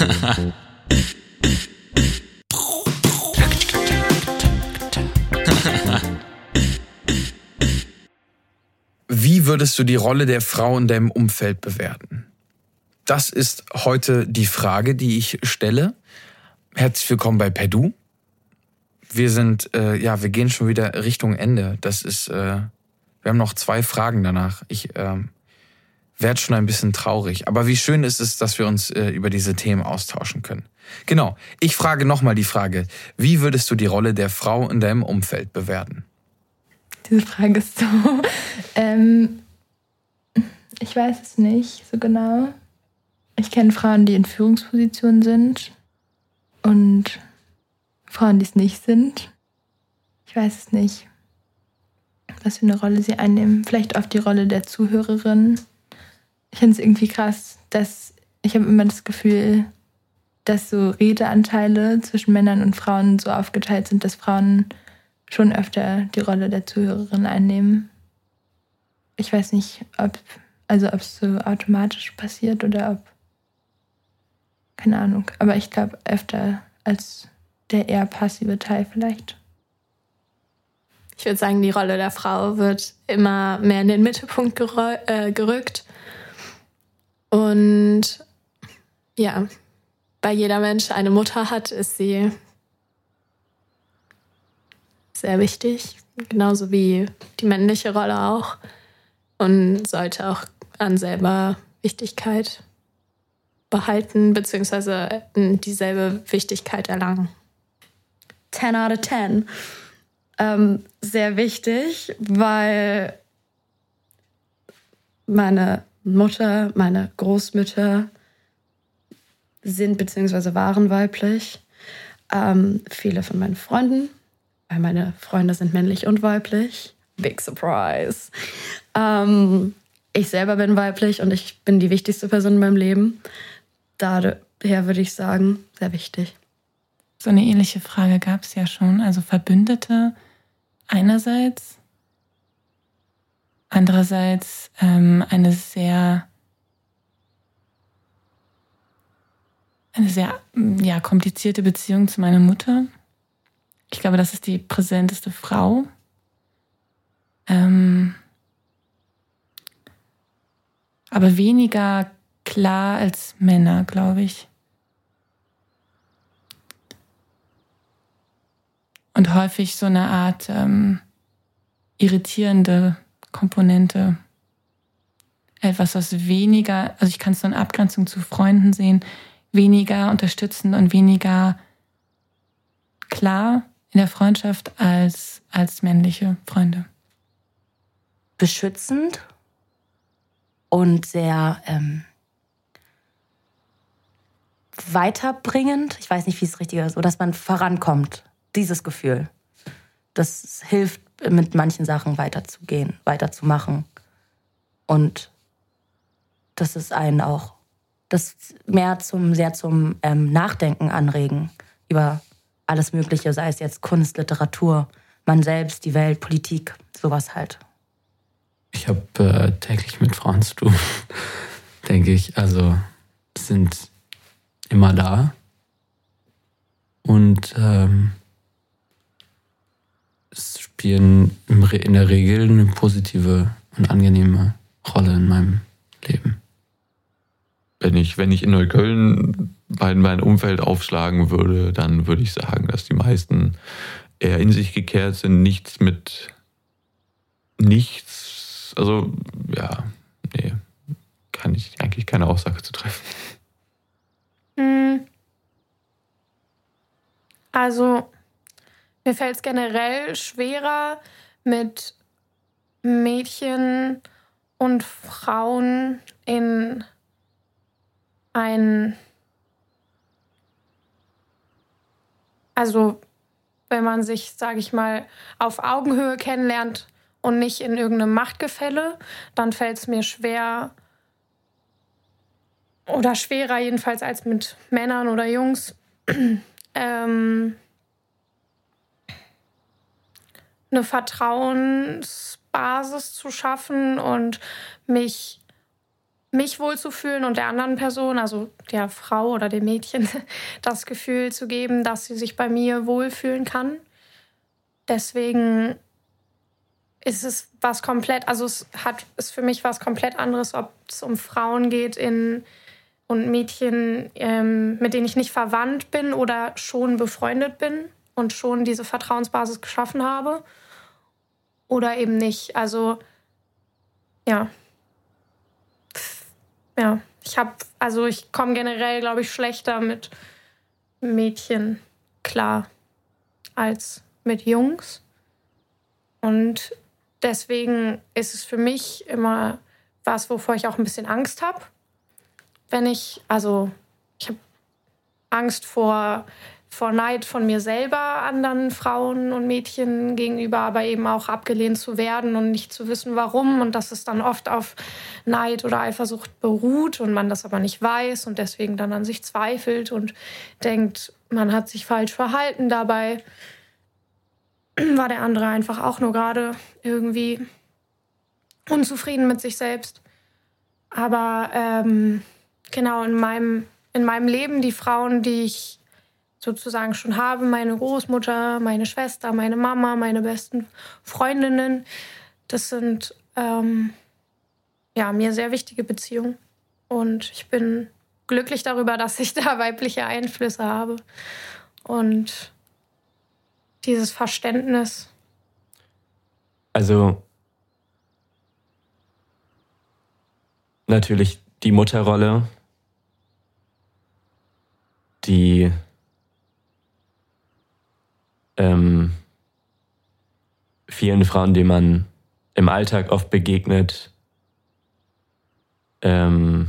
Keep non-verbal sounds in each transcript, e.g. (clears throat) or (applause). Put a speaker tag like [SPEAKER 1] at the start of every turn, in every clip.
[SPEAKER 1] (laughs) Wie würdest du die Rolle der Frau in deinem Umfeld bewerten? Das ist heute die Frage, die ich stelle. Herzlich willkommen bei Perdu. Wir sind, äh, ja, wir gehen schon wieder Richtung Ende. Das ist, äh, wir haben noch zwei Fragen danach. Ich äh, werde schon ein bisschen traurig. Aber wie schön ist es, dass wir uns äh, über diese Themen austauschen können. Genau. Ich frage nochmal die Frage. Wie würdest du die Rolle der Frau in deinem Umfeld bewerten?
[SPEAKER 2] Diese Frage ist so. (laughs) ähm, ich weiß es nicht so genau. Ich kenne Frauen, die in Führungspositionen sind und Frauen, die es nicht sind. Ich weiß es nicht, was für eine Rolle sie einnehmen. Vielleicht auf die Rolle der Zuhörerin. Ich finde es irgendwie krass, dass ich habe immer das Gefühl, dass so Redeanteile zwischen Männern und Frauen so aufgeteilt sind, dass Frauen schon öfter die Rolle der Zuhörerin einnehmen. Ich weiß nicht, ob also ob es so automatisch passiert oder ob keine Ahnung. Aber ich glaube öfter als der eher passive Teil vielleicht.
[SPEAKER 3] Ich würde sagen, die Rolle der Frau wird immer mehr in den Mittelpunkt äh, gerückt. Und ja, weil jeder Mensch eine Mutter hat, ist sie sehr wichtig. Genauso wie die männliche Rolle auch. Und sollte auch an selber Wichtigkeit behalten, beziehungsweise dieselbe Wichtigkeit erlangen.
[SPEAKER 4] 10 out of 10. Ähm, sehr wichtig, weil meine Mutter, meine Großmütter sind beziehungsweise waren weiblich. Ähm, viele von meinen Freunden, weil meine Freunde sind männlich und weiblich. Big Surprise. Ähm, ich selber bin weiblich und ich bin die wichtigste Person in meinem Leben daher würde ich sagen, sehr wichtig.
[SPEAKER 5] So eine ähnliche Frage gab es ja schon. Also Verbündete einerseits, andererseits ähm, eine sehr eine sehr ja, komplizierte Beziehung zu meiner Mutter. Ich glaube, das ist die präsenteste Frau. Ähm, aber weniger klar als Männer, glaube ich. Und häufig so eine Art ähm, irritierende Komponente. Etwas, was weniger, also ich kann es so in Abgrenzung zu Freunden sehen, weniger unterstützend und weniger klar in der Freundschaft als, als männliche Freunde.
[SPEAKER 6] Beschützend und sehr ähm, weiterbringend. Ich weiß nicht, wie es richtig ist, so dass man vorankommt. Dieses Gefühl. Das hilft, mit manchen Sachen weiterzugehen, weiterzumachen. Und das ist einen auch, das mehr zum, sehr zum ähm, Nachdenken anregen über alles Mögliche, sei es jetzt Kunst, Literatur, man selbst, die Welt, Politik, sowas halt.
[SPEAKER 7] Ich habe äh, täglich mit Frauen zu tun, (laughs) denke ich. Also sind immer da. Und ähm, spielen in der Regel eine positive und angenehme Rolle in meinem Leben.
[SPEAKER 8] Wenn ich, wenn ich in Neukölln bei meinem Umfeld aufschlagen würde, dann würde ich sagen, dass die meisten eher in sich gekehrt sind, nichts mit nichts, also ja, nee, kann ich eigentlich keine Aussage zu treffen.
[SPEAKER 3] Hm. Also, mir fällt es generell schwerer, mit Mädchen und Frauen in ein. Also, wenn man sich, sage ich mal, auf Augenhöhe kennenlernt und nicht in irgendeinem Machtgefälle, dann fällt es mir schwer, oder schwerer jedenfalls als mit Männern oder Jungs, (clears throat) ähm, eine Vertrauensbasis zu schaffen und mich mich wohlzufühlen und der anderen Person, also der Frau oder dem Mädchen, (laughs) das Gefühl zu geben, dass sie sich bei mir wohlfühlen kann. Deswegen ist es was komplett, also es hat ist für mich was komplett anderes, ob es um Frauen geht in und Mädchen, ähm, mit denen ich nicht verwandt bin oder schon befreundet bin und schon diese Vertrauensbasis geschaffen habe. Oder eben nicht. Also, ja. Ja, ich habe, also ich komme generell, glaube ich, schlechter mit Mädchen klar als mit Jungs. Und deswegen ist es für mich immer was, wovor ich auch ein bisschen Angst habe. Wenn ich, also ich habe Angst vor, vor Neid von mir selber anderen Frauen und Mädchen gegenüber, aber eben auch abgelehnt zu werden und nicht zu wissen, warum. Und dass es dann oft auf Neid oder Eifersucht beruht und man das aber nicht weiß und deswegen dann an sich zweifelt und denkt, man hat sich falsch verhalten dabei (clears throat) war der andere einfach auch nur gerade irgendwie unzufrieden mit sich selbst. Aber ähm, genau in meinem, in meinem Leben, die Frauen, die ich sozusagen schon habe, meine Großmutter, meine Schwester, meine Mama, meine besten Freundinnen, das sind ähm, ja, mir sehr wichtige Beziehungen. Und ich bin glücklich darüber, dass ich (laughs) da weibliche Einflüsse habe. Und dieses Verständnis?
[SPEAKER 7] Also natürlich die Mutterrolle, die ähm, vielen Frauen, denen man im Alltag oft begegnet, ähm,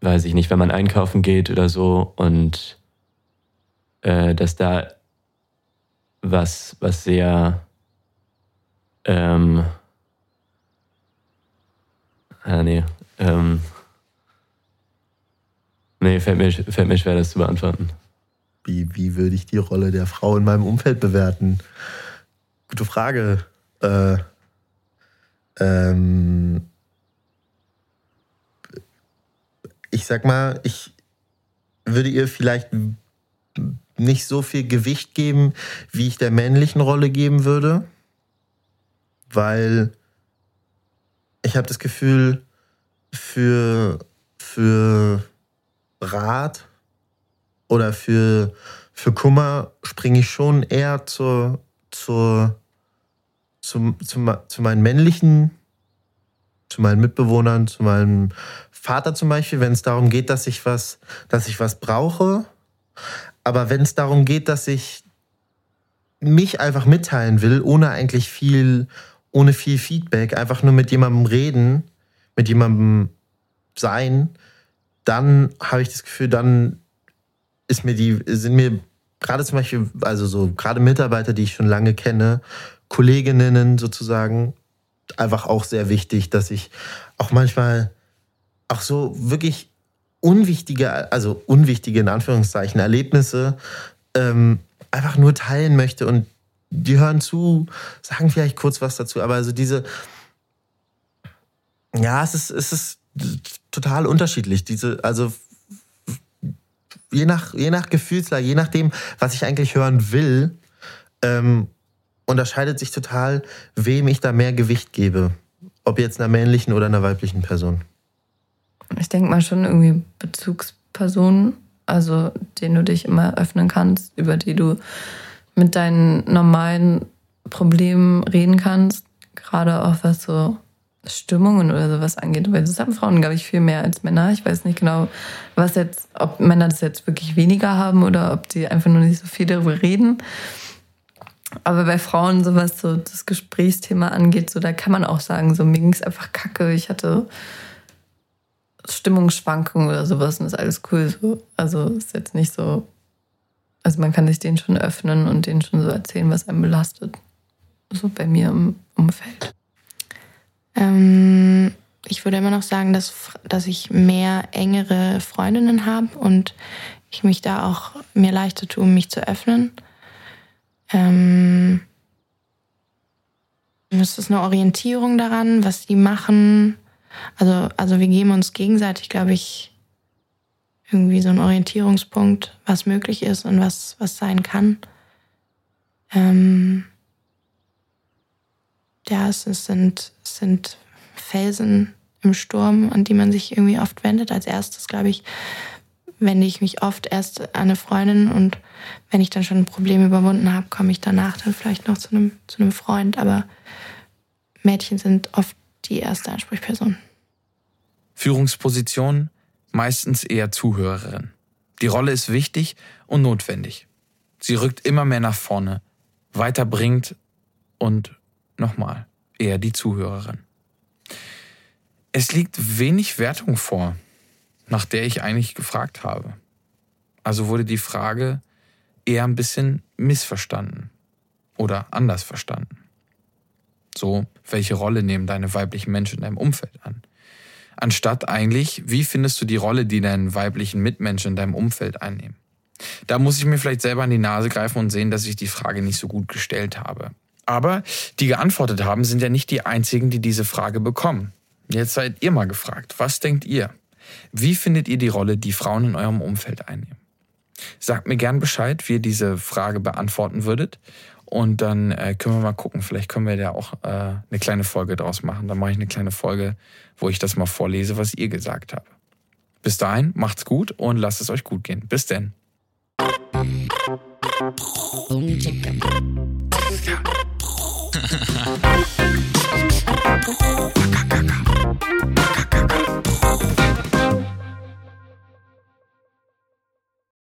[SPEAKER 7] weiß ich nicht, wenn man einkaufen geht oder so und äh, dass da was, was sehr ähm, ah, nee, ähm, nee, fällt mir, fällt mir schwer, das zu beantworten.
[SPEAKER 9] Wie, wie würde ich die Rolle der Frau in meinem Umfeld bewerten? Gute Frage. Äh, ähm, ich sag mal, ich würde ihr vielleicht nicht so viel Gewicht geben, wie ich der männlichen Rolle geben würde, weil ich habe das Gefühl, für, für Rat oder für, für Kummer springe ich schon eher zur, zur, zum, zum, zu meinen männlichen, zu meinen Mitbewohnern, zu meinem Vater zum Beispiel, wenn es darum geht, dass ich was, dass ich was brauche. Aber wenn es darum geht, dass ich mich einfach mitteilen will, ohne eigentlich viel, ohne viel Feedback, einfach nur mit jemandem reden, mit jemandem sein, dann habe ich das Gefühl, dann ist mir die, sind mir gerade zum Beispiel, also so gerade Mitarbeiter, die ich schon lange kenne, Kolleginnen sozusagen, einfach auch sehr wichtig, dass ich auch manchmal auch so wirklich unwichtige, also unwichtige in Anführungszeichen Erlebnisse ähm, einfach nur teilen möchte und die hören zu, sagen vielleicht kurz was dazu, aber also diese, ja, es ist, es ist total unterschiedlich. Diese, also je nach, je nach Gefühlslage, je nachdem, was ich eigentlich hören will, ähm, unterscheidet sich total, wem ich da mehr Gewicht gebe. Ob jetzt einer männlichen oder einer weiblichen Person
[SPEAKER 10] ich denke mal schon irgendwie Bezugspersonen, also denen du dich immer öffnen kannst, über die du mit deinen normalen Problemen reden kannst, gerade auch was so Stimmungen oder sowas angeht. Weil das haben Frauen, glaube ich, viel mehr als Männer. Ich weiß nicht genau, was jetzt, ob Männer das jetzt wirklich weniger haben oder ob die einfach nur nicht so viel darüber reden. Aber bei Frauen, sowas so das Gesprächsthema angeht, so da kann man auch sagen, so mir ging es einfach kacke. Ich hatte Stimmungsschwankungen oder sowas und ist alles cool so. Also ist jetzt nicht so. Also man kann sich den schon öffnen und denen schon so erzählen, was einem belastet. So bei mir im Umfeld.
[SPEAKER 11] Ähm, ich würde immer noch sagen, dass, dass ich mehr engere Freundinnen habe und ich mich da auch mir leichter tue, mich zu öffnen. Ähm, Es ist eine Orientierung daran, was die machen. Also, also wir geben uns gegenseitig, glaube ich, irgendwie so einen Orientierungspunkt, was möglich ist und was, was sein kann. Ähm ja, es, sind, es sind Felsen im Sturm, an die man sich irgendwie oft wendet. Als erstes, glaube ich, wende ich mich oft erst an eine Freundin und wenn ich dann schon ein Problem überwunden habe, komme ich danach dann vielleicht noch zu einem, zu einem Freund. Aber Mädchen sind oft die erste Ansprechperson.
[SPEAKER 1] Führungsposition meistens eher Zuhörerin. Die Rolle ist wichtig und notwendig. Sie rückt immer mehr nach vorne, weiterbringt und nochmal eher die Zuhörerin. Es liegt wenig Wertung vor, nach der ich eigentlich gefragt habe. Also wurde die Frage eher ein bisschen missverstanden oder anders verstanden. So, welche Rolle nehmen deine weiblichen Menschen in deinem Umfeld an? Anstatt eigentlich, wie findest du die Rolle, die deine weiblichen Mitmenschen in deinem Umfeld einnehmen? Da muss ich mir vielleicht selber an die Nase greifen und sehen, dass ich die Frage nicht so gut gestellt habe. Aber die geantwortet haben, sind ja nicht die einzigen, die diese Frage bekommen. Jetzt seid ihr mal gefragt. Was denkt ihr? Wie findet ihr die Rolle, die Frauen in eurem Umfeld einnehmen? Sagt mir gern Bescheid, wie ihr diese Frage beantworten würdet. Und dann äh, können wir mal gucken. Vielleicht können wir da auch äh, eine kleine Folge draus machen. Dann mache ich eine kleine Folge, wo ich das mal vorlese, was ihr gesagt habt. Bis dahin, macht's gut und lasst es euch gut gehen. Bis denn.